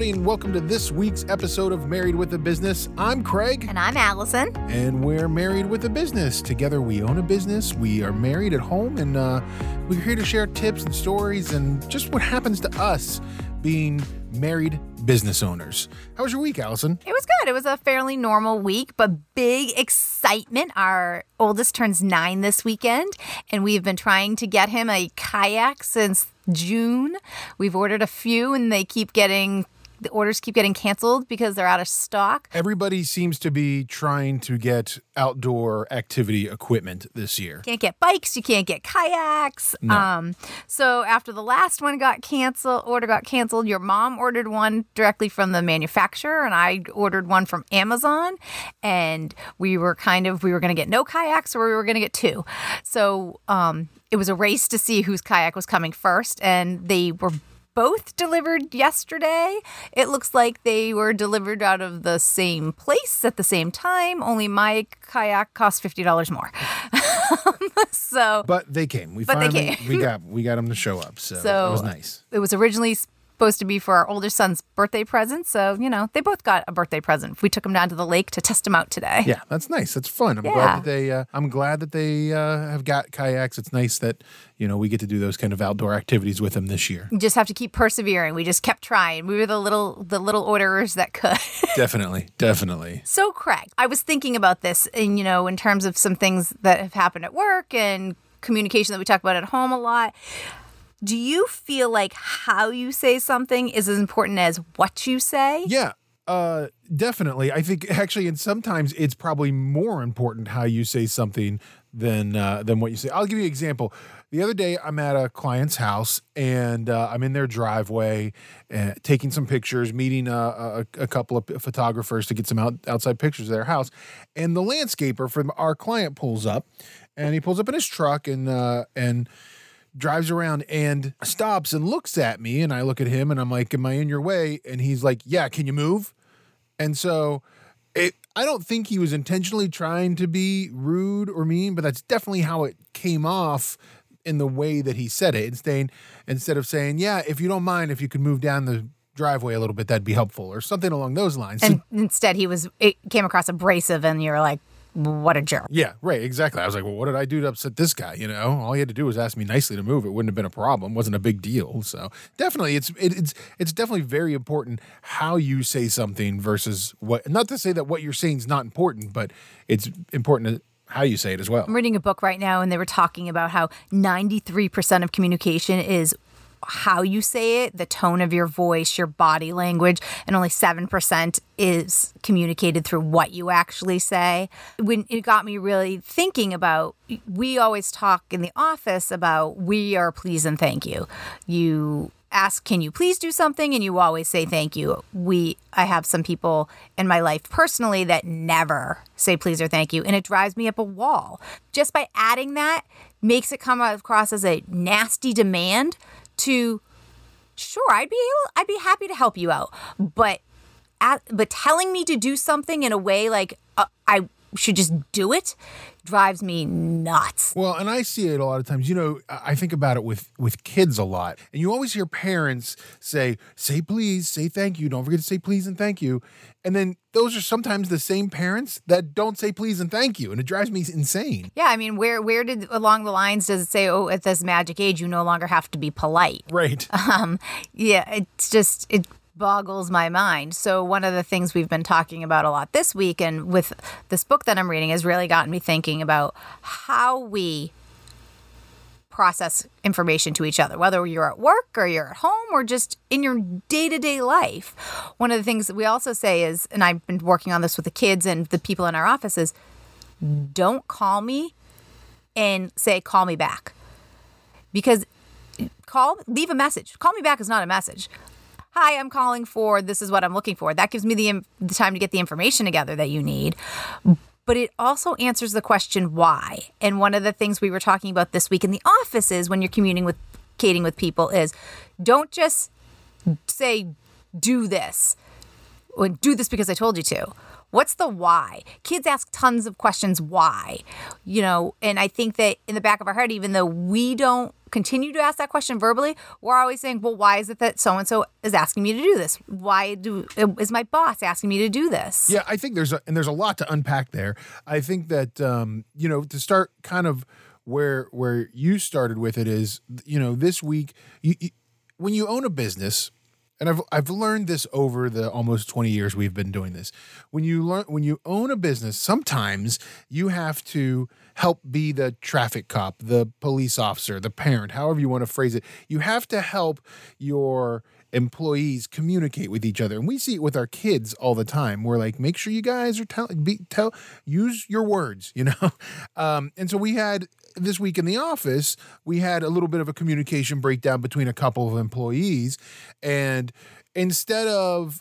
everybody, and welcome to this week's episode of Married with a Business. I'm Craig, And I'm Allison. and we're married with a business. Together, we own a business. We are married at home, and uh, we're here to share tips and stories and just what happens to us being married business owners. How was your week, Allison? It was good. It was a fairly normal week, but big excitement. Our oldest turns nine this weekend, and we've been trying to get him a kayak since June. We've ordered a few, and they keep getting. The orders keep getting canceled because they're out of stock. Everybody seems to be trying to get outdoor activity equipment this year. Can't get bikes, you can't get kayaks. Um, so after the last one got canceled, order got canceled, your mom ordered one directly from the manufacturer, and I ordered one from Amazon. And we were kind of we were going to get no kayaks, or we were going to get two. So um, it was a race to see whose kayak was coming first, and they were both delivered yesterday. It looks like they were delivered out of the same place at the same time, only my kayak cost $50 more. so But they came. We But they came. we got we got them to show up. So, So- it was nice. it was originally supposed to be for our older son's birthday present. So, you know, they both got a birthday present. We took them down to the lake to test them out today. Yeah, that's nice. That's fun. I'm Yeah. glad that they. Uh, I'm glad that they uh, have got kayaks. It's nice that you know we get to do those kind of outdoor activities with them this year. You just have to keep persevering. We just kept trying. We were the little the little orderers that could. definitely, definitely. So, Craig, I was thinking about this, and you know, in terms of some things that have happened at work and communication that we talk about at home a lot. Do you feel like how you say something is as important as what you say? Yeah, uh, definitely. I think actually, and sometimes it's probably more important how you say something than uh, than what you say. I'll give you an example. The other day, I'm at a client's house and uh, I'm in their driveway, uh, taking some pictures, meeting a, a, a couple of photographers to get some out, outside pictures of their house. And the landscaper from our client pulls up, and he pulls up in his truck and uh, and drives around and stops and looks at me and I look at him and I'm like, Am I in your way? And he's like, Yeah, can you move? And so it I don't think he was intentionally trying to be rude or mean, but that's definitely how it came off in the way that he said it. Instead instead of saying, Yeah, if you don't mind if you could move down the driveway a little bit, that'd be helpful, or something along those lines. And instead, he was it came across abrasive, and you're like, "What a jerk!" Yeah, right, exactly. I was like, well, what did I do to upset this guy? You know, all he had to do was ask me nicely to move. It wouldn't have been a problem. wasn't a big deal. So definitely, it's it, it's it's definitely very important how you say something versus what. Not to say that what you're saying is not important, but it's important how you say it as well. I'm reading a book right now, and they were talking about how 93% of communication is how you say it, the tone of your voice, your body language, and only 7% is communicated through what you actually say. When it got me really thinking about, we always talk in the office about we are please and thank you. You ask can you please do something and you always say thank you we i have some people in my life personally that never say please or thank you and it drives me up a wall just by adding that makes it come across as a nasty demand to sure i'd be able i'd be happy to help you out but at, but telling me to do something in a way like uh, i should just do it drives me nuts Well, and I see it a lot of times. You know, I think about it with with kids a lot, and you always hear parents say, "Say please, say thank you. Don't forget to say please and thank you." And then those are sometimes the same parents that don't say please and thank you, and it drives me insane. Yeah, I mean, where where did along the lines does it say, oh, at this magic age, you no longer have to be polite? Right. Um, yeah, it's just it boggles my mind. So one of the things we've been talking about a lot this week, and with this book that I'm reading, has really gotten me thinking about how we process information to each other, whether you're at work or you're at home or just in your day to day life. One of the things that we also say is, and I've been working on this with the kids and the people in our offices, don't call me and say, call me back. Because call, leave a message. Call me back is not a message. Hi, I'm calling for this is what I'm looking for. That gives me the, the time to get the information together that you need. But it also answers the question why. And one of the things we were talking about this week in the office is when you're communicating with with people is don't just say do this or do this because I told you to. What's the why? Kids ask tons of questions why, you know, and I think that in the back of our head, even though we don't continue to ask that question verbally, we're always saying, well, why is it that so and so is asking me to do this? Why do is my boss asking me to do this? Yeah, I think there's a and there's a lot to unpack there. I think that um, you know to start kind of where where you started with it is you know this week you, you, when you own a business and I've I've learned this over the almost 20 years we've been doing this. When you learn when you own a business, sometimes you have to help be the traffic cop, the police officer, the parent, however you want to phrase it. You have to help your employees communicate with each other. And we see it with our kids all the time. We're like, make sure you guys are telling, be, tell, use your words, you know? Um, and so we had this week in the office, we had a little bit of a communication breakdown between a couple of employees. And instead of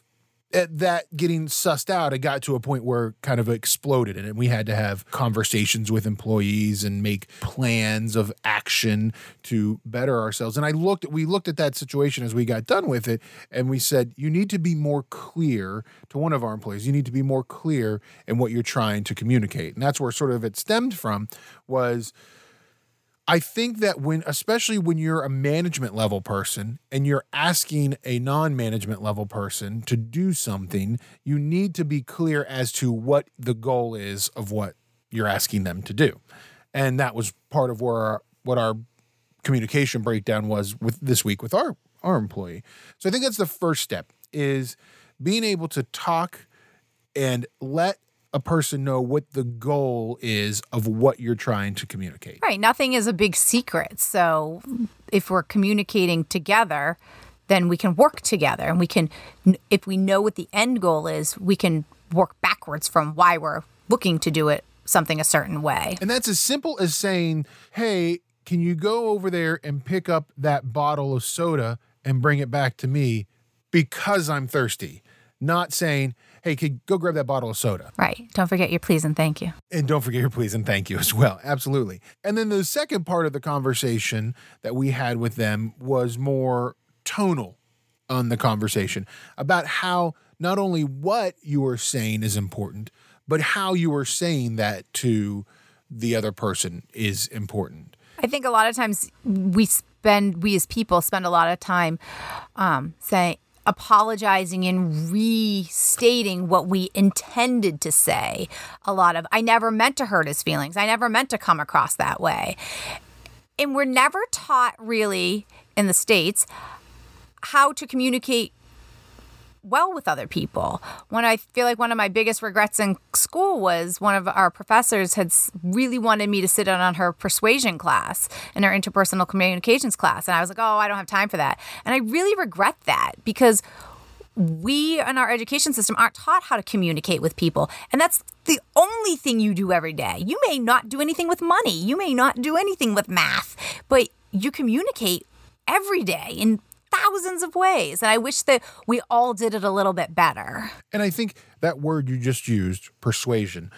at that getting sussed out, it got to a point where kind of exploded and we had to have conversations with employees and make plans of action to better ourselves. And I looked we looked at that situation as we got done with it and we said, you need to be more clear to one of our employees. You need to be more clear in what you're trying to communicate. And that's where sort of it stemmed from was I think that when, especially when you're a management level person and you're asking a non management level person to do something, you need to be clear as to what the goal is of what you're asking them to do. And that was part of where our, what our communication breakdown was with this week with our our employee. So I think that's the first step is being able to talk and let a person know what the goal is of what you're trying to communicate. Right. Nothing is a big secret. So if we're communicating together, then we can work together and we can, if we know what the end goal is, we can work backwards from why we're looking to do it something a certain way. And that's as simple as saying, hey, can you go over there and pick up that bottle of soda and bring it back to me because I'm thirsty? Not saying, hey, could go grab that bottle of soda. Right. Don't forget your please and thank you. And don't forget your please and thank you as well. Absolutely. And then the second part of the conversation that we had with them was more tonal on the conversation about how not only what you are saying is important, but how you are saying that to the other person is important. I think a lot of times we spend, we as people spend a lot of time um, saying, apologizing and restating what we intended to say. A lot of, I never meant to hurt his feelings. I never meant to come across that way. And we're never taught really in the States how to communicate well with other people. When I feel like one of my biggest regrets in school was one of our professors had really wanted me to sit in on her persuasion class in her interpersonal communications class. And I was like, oh, I don't have time for that. And I really regret that because we in our education system aren't taught how to communicate with people. And that's the only thing you do every day. You may not do anything with money, you may not do anything with math, but you communicate every day in thousands of ways. And I wish that we all did it a little bit better. And I think that word you just used, persuasion,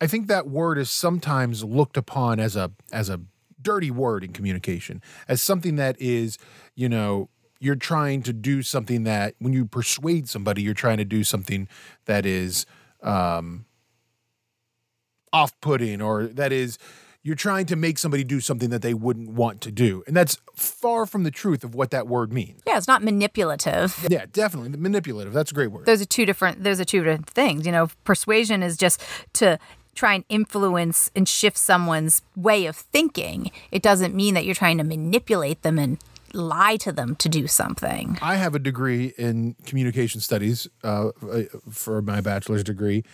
I think that word is sometimes looked upon as a as a dirty word in communication, as something that is, you know, you're trying to do something that when you persuade somebody, you're trying to do something that is um, off-putting or that is you're trying to make somebody do something that they wouldn't want to do. And that's far from the truth of what that word means. Yeah, it's not manipulative. Yeah, definitely. Manipulative. That's a great word. Those are two different those are two different things. You know, persuasion is just to try and influence and shift someone's way of thinking. It doesn't mean that you're trying to manipulate them and lie to them to do something. I have a degree in communication studies uh, for my bachelor's degree.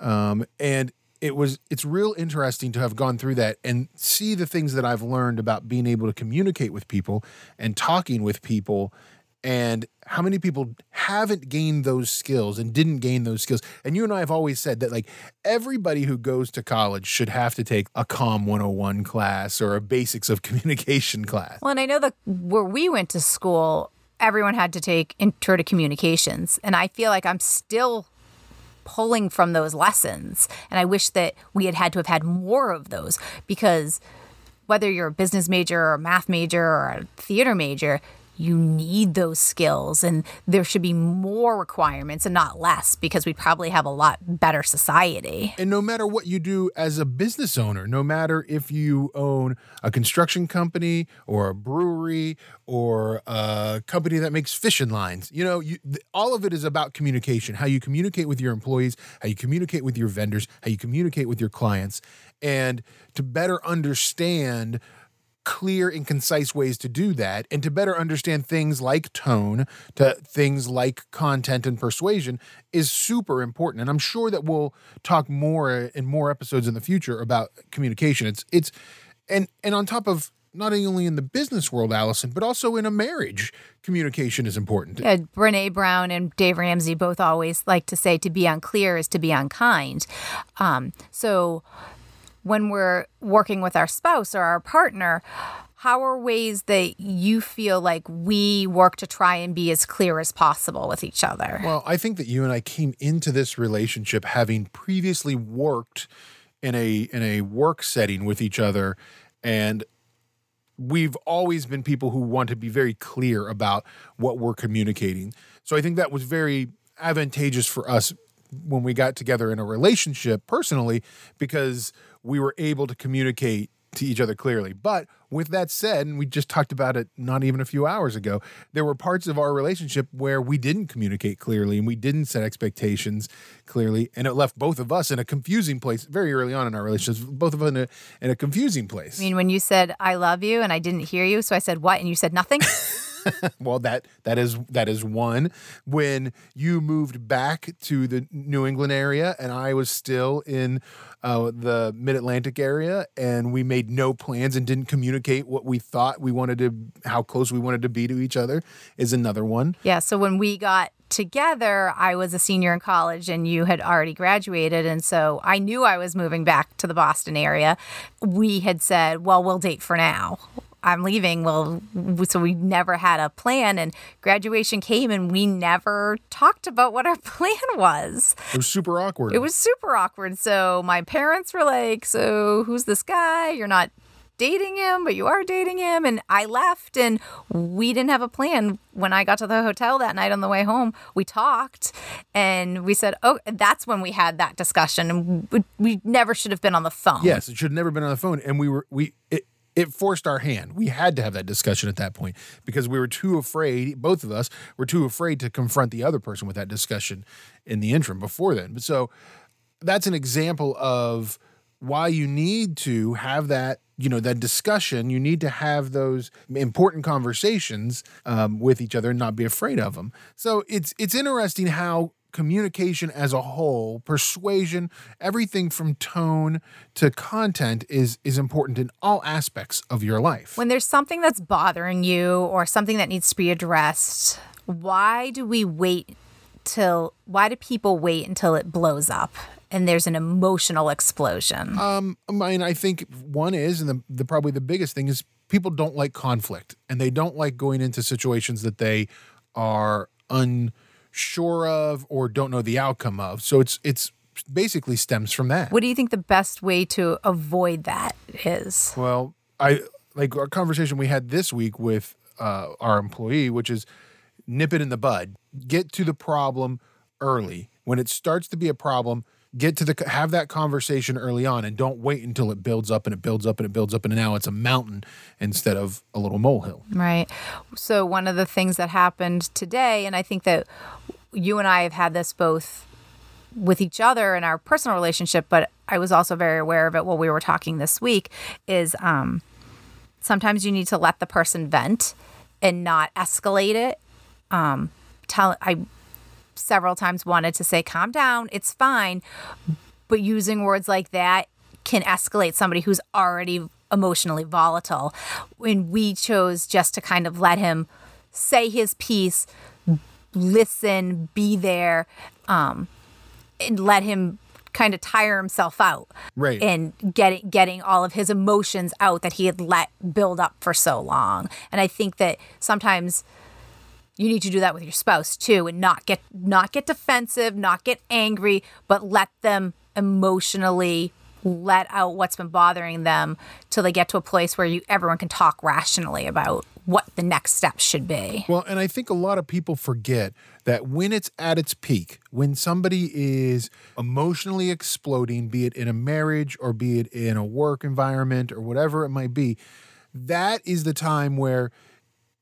Um, and it was it's real interesting to have gone through that and see the things that I've learned about being able to communicate with people and talking with people and how many people haven't gained those skills and didn't gain those skills. And you and I have always said that like everybody who goes to college should have to take a COM 101 class or a basics of communication class. Well, and I know that where we went to school, everyone had to take intro to communications. And I feel like I'm still pulling from those lessons. And I wish that we had had to have had more of those because whether you're a business major or a math major or a theater major, you need those skills and there should be more requirements and not less because we'd probably have a lot better society. And no matter what you do as a business owner, no matter if you own a construction company or a brewery or a company that makes fishing lines, you know, you, all of it is about communication, how you communicate with your employees, how you communicate with your vendors, how you communicate with your clients, and to better understand clear and concise ways to do that and to better understand things like tone to things like content and persuasion is super important and i'm sure that we'll talk more in more episodes in the future about communication it's it's and and on top of not only in the business world, Allison, but also in a marriage, communication is important. Yeah, Brene Brown and Dave Ramsey both always like to say to be unclear is to be unkind. Um, so when we're working with our spouse or our partner, how are ways that you feel like we work to try and be as clear as possible with each other? Well, I think that you and I came into this relationship having previously worked in a in a work setting with each other and we've always been people who want to be very clear about what we're communicating. So I think that was very advantageous for us when we got together in a relationship personally because we were able to communicate to each other clearly. But with that said, and we just talked about it not even a few hours ago, there were parts of our relationship where we didn't communicate clearly and we didn't set expectations clearly. And it left both of us in a confusing place very early on in our relationship, both of us in a, in a confusing place. I mean, when you said, I love you, and I didn't hear you, so I said, What? And you said nothing. well, that that is that is one. When you moved back to the New England area, and I was still in uh, the Mid Atlantic area, and we made no plans and didn't communicate what we thought we wanted to, how close we wanted to be to each other, is another one. Yeah. So when we got together, I was a senior in college and you had already graduated. And so I knew I was moving back to the Boston area. We had said, well, we'll date for now. I'm leaving. Well, so we never had a plan, and graduation came, and we never talked about what our plan was. It was super awkward. It was super awkward. So my parents were like, "So who's this guy? You're not dating him, but you are dating him." And I left, and we didn't have a plan. When I got to the hotel that night on the way home, we talked, and we said, "Oh, that's when we had that discussion." And we, we never should have been on the phone. Yes, it should have never been on the phone, and we were we. It, it forced our hand. We had to have that discussion at that point because we were too afraid, both of us were too afraid to confront the other person with that discussion in the interim before then. But so that's an example of why you need to have that you know that discussion you need to have those important conversations um, with each other and not be afraid of them so it's it's interesting how communication as a whole, persuasion, everything from tone to content is is important in all aspects of your life. When there's something that's bothering you or something that needs to be addressed, why do we wait till why do people wait until it blows up? And there's an emotional explosion. Um, I mean, I think one is, and the, the probably the biggest thing is people don't like conflict, and they don't like going into situations that they are unsure of or don't know the outcome of. So it's it's basically stems from that. What do you think the best way to avoid that is? Well, I like our conversation we had this week with uh, our employee, which is nip it in the bud. Get to the problem early. When it starts to be a problem, get to the have that conversation early on and don't wait until it builds up and it builds up and it builds up and now it's a mountain instead of a little molehill. Right. So one of the things that happened today and I think that you and I have had this both with each other in our personal relationship, but I was also very aware of it while we were talking this week is um sometimes you need to let the person vent and not escalate it. Um tell I several times wanted to say, calm down, it's fine. But using words like that can escalate somebody who's already emotionally volatile. When we chose just to kind of let him say his piece, listen, be there, um, and let him kind of tire himself out. Right. And getting getting all of his emotions out that he had let build up for so long. And I think that sometimes you need to do that with your spouse too and not get not get defensive not get angry but let them emotionally let out what's been bothering them till they get to a place where you everyone can talk rationally about what the next steps should be. Well, and I think a lot of people forget that when it's at its peak, when somebody is emotionally exploding, be it in a marriage or be it in a work environment or whatever it might be, that is the time where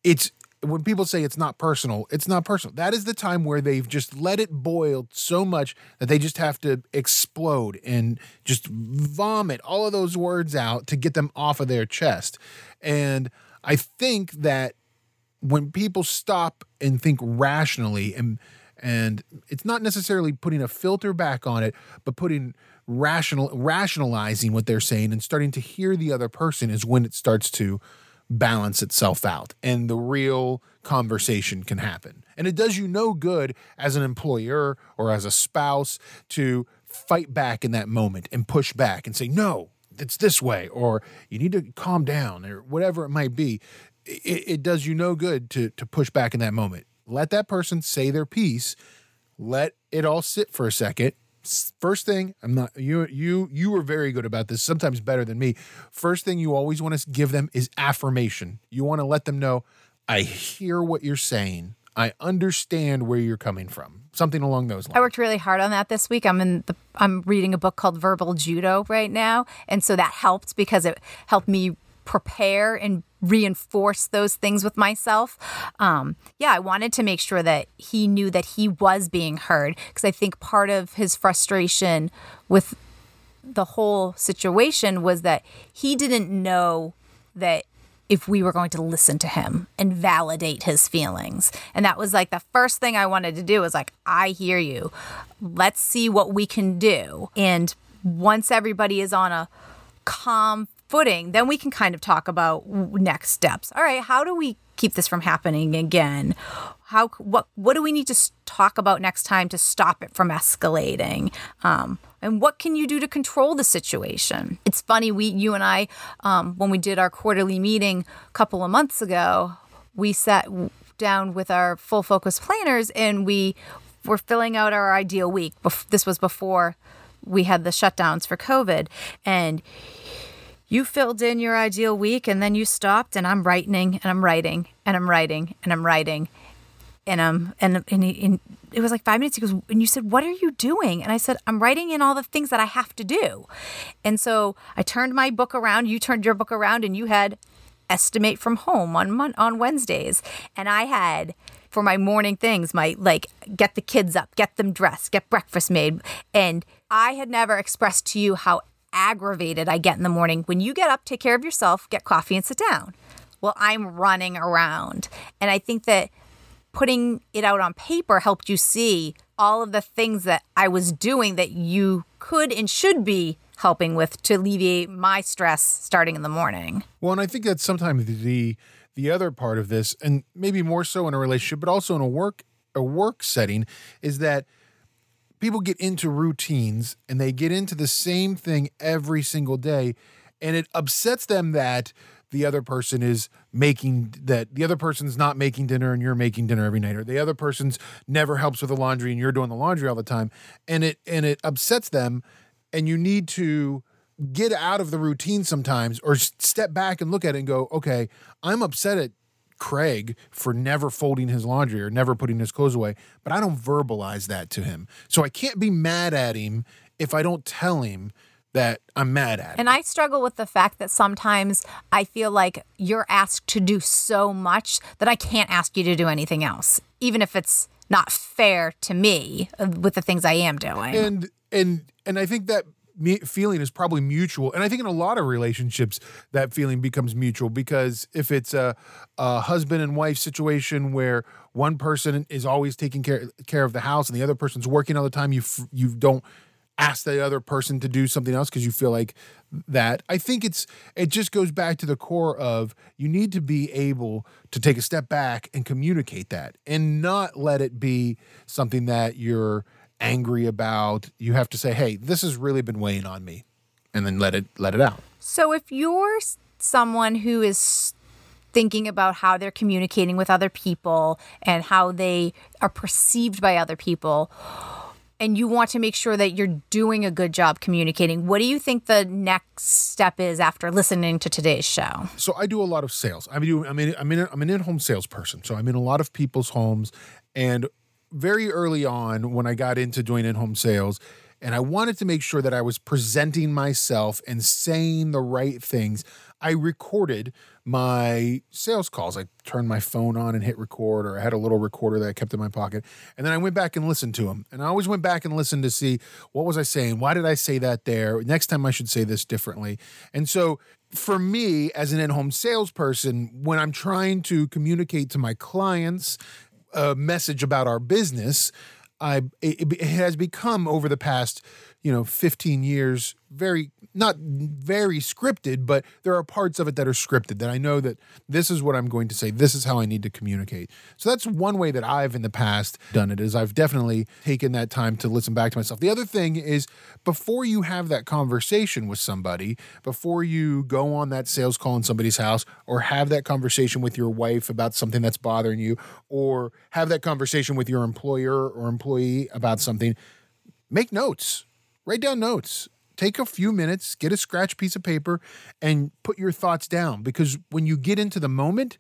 it's when people say it's not personal, it's not personal. That is the time where they've just let it boil so much that they just have to explode and just vomit all of those words out to get them off of their chest. And I think that when people stop and think rationally and and it's not necessarily putting a filter back on it, but putting rational rationalizing what they're saying and starting to hear the other person is when it starts to balance itself out and the real conversation can happen. And it does you no good as an employer or as a spouse to fight back in that moment and push back and say, no, it's this way, or you need to calm down, or whatever it might be. It, it does you no good to, to push back in that moment. Let that person say their piece, let it all sit for a second, first thing i'm not you you you were very good about this sometimes better than me. First thing you always want to give them is affirmation. You want to let them know i hear what you're saying. I understand where you're coming from. Something along those lines. i worked really hard on that this week. I'm in the i'm reading a book called verbal judo right now and so that helped because it helped me prepare and reinforce those things with myself. Um, yeah, I wanted to make sure that he knew that he was being heard because I think part of his frustration with the whole situation was that he didn't know that if we were going to listen to him and validate his feelings. And that was like the first thing I wanted to do was like, I hear you. Let's see what we can do. And once everybody is on a calm footing, then we can kind of talk about next steps. All right, how do we keep this from happening again? How what what do we need to talk about next time to stop it from escalating? Um, and what can you do to control the situation? It's funny, we you and I, um, when we did our quarterly meeting a couple of months ago, we sat down with our full focus planners and we were filling out our ideal week. This was before we had the shutdowns for COVID, and you filled in your ideal week and then you stopped and I'm writing and I'm writing and I'm writing and I'm writing and um and and, and it was like five minutes. He goes, and you said, "What are you doing?" And I said, "I'm writing in all the things that I have to do." And so I turned my book around. You turned your book around, and you had estimate from home on on Wednesdays, and I had for my morning things, my like get the kids up, get them dressed, get breakfast made, and I had never expressed to you how aggravated I get in the morning. When you get up, take care of yourself, get coffee, and sit down. Well, I'm running around. And I think that putting it out on paper helped you see all of the things that I was doing that you could and should be helping with to alleviate my stress starting in the morning. Well, and I think that's sometimes the the other part of this, and maybe more so in a relationship, but also in a work a work setting, is that people get into routines and they get into the same thing every single day and it upsets them that the other person is making that the other person's not making dinner and you're making dinner every night or the other person's never helps with the laundry and you're doing the laundry all the time. And it and it upsets them and you need to get out of the routine sometimes or step back and look at it and go okay i'm upset at Craig for never folding his laundry or never putting his clothes away, but I don't verbalize that to him. So I can't be mad at him if I don't tell him that I'm mad at. Him. And I struggle with the fact that sometimes I feel like you're asked to do so much that I can't ask you to do anything else, even if it's not fair to me uh, with the things I am doing. And and and I think that feeling is probably mutual. And I think in a lot of relationships, that feeling becomes mutual because if it's a, a husband and wife situation where one person is always taking care, care of the house and the other person's working all the time, you, you don't ask the other person to do something else because you feel like that. I think it's, it just goes back to the core of you need to be able to take a step back and communicate that and not let it be something that you're, angry about. You have to say, "Hey, this has really been weighing on me," and then let it let it out. So if you're someone who is thinking about how they're communicating with other people and how they are perceived by other people, and you want to make sure that you're doing a good job communicating. What do you think the next step is after listening to today's show? So I do a lot of sales. I do. I'm in. I'm in. I'm an in-home salesperson. So I'm in a lot of people's homes, and very early on when I got into doing in-home sales, and I wanted to make sure that I was presenting myself and saying the right things. I recorded my sales calls. I turned my phone on and hit record, or I had a little recorder that I kept in my pocket. And then I went back and listened to them. And I always went back and listened to see what was I saying? Why did I say that there? Next time I should say this differently. And so for me, as an in home salesperson, when I'm trying to communicate to my clients a message about our business, I it, it has become over the past you know 15 years very not very scripted but there are parts of it that are scripted that i know that this is what i'm going to say. This is how i need to communicate. So that's one way that i've in the past done it is i've definitely taken that time to listen back to myself. The other thing is before you have that conversation with somebody before you go on that sales call in somebody's house or have that conversation with your wife about something that's bothering you or have that conversation with your employer or employee about something make notes write down notes. Take a few minutes, get a scratch piece of paper, and put your thoughts down because when you get into the moment,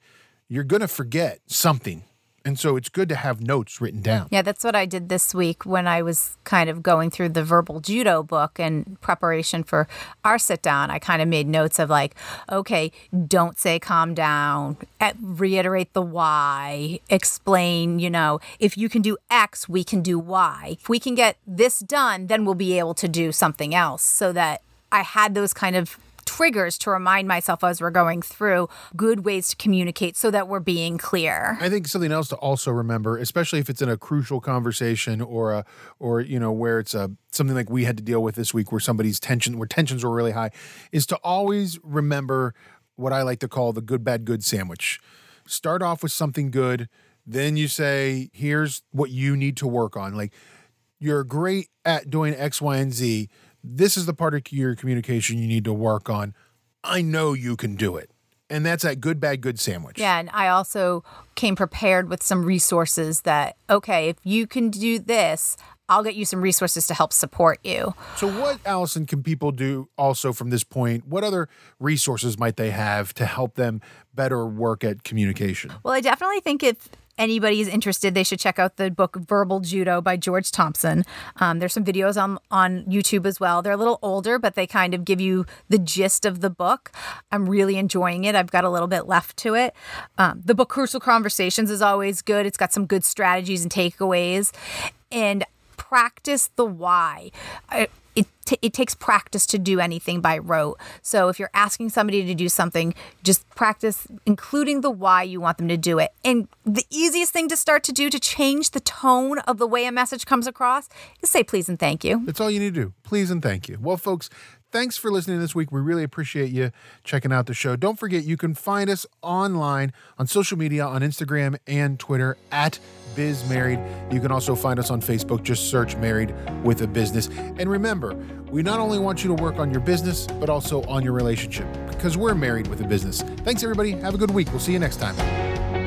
you're going to forget something. And so it's good to have notes written down. Yeah, that's what I did this week when I was kind of going through the verbal judo book in preparation for our sit down. I kind of made notes of like, okay, don't say calm down, reiterate the why, explain, you know, if you can do X, we can do Y. If we can get this done, then we'll be able to do something else so that I had those kind of triggers to remind myself as we're going through good ways to communicate so that we're being clear. I think something else to also remember, especially if it's in a crucial conversation or a or you know where it's a something like we had to deal with this week where somebody's tension where tensions were really high, is to always remember what I like to call the good bad good sandwich. Start off with something good, then you say, here's what you need to work on. Like you're great at doing X, Y, and Z this is the part of your communication you need to work on. I know you can do it. And that's that good, bad, good sandwich. Yeah. And I also came prepared with some resources that, okay, if you can do this, I'll get you some resources to help support you. So, what, Allison, can people do also from this point? What other resources might they have to help them better work at communication? Well, I definitely think if anybody is interested, they should check out the book Verbal Judo by George Thompson. Um, there's some videos on on YouTube as well. They're a little older, but they kind of give you the gist of the book. I'm really enjoying it. I've got a little bit left to it. Um, the book Crucial Conversations is always good. It's got some good strategies and takeaways, and practice the why. I, t- it takes practice to do anything by rote. So if you're asking somebody to do something, just practice including the why you want them to do it. And the easiest thing to start to do to change the tone of the way a message comes across is say please and thank you. That's all you need to do. Please and thank you. Well, folks, thanks for listening this week. We really appreciate you checking out the show. Don't forget, you can find us online on social media on Instagram and Twitter at Biz Married. You can also find us on Facebook. Just search Married with a Business. And remember, we not only want you to work on your business, but also on your relationship because we're married with a business. Thanks, everybody. Have a good week. We'll see you next time.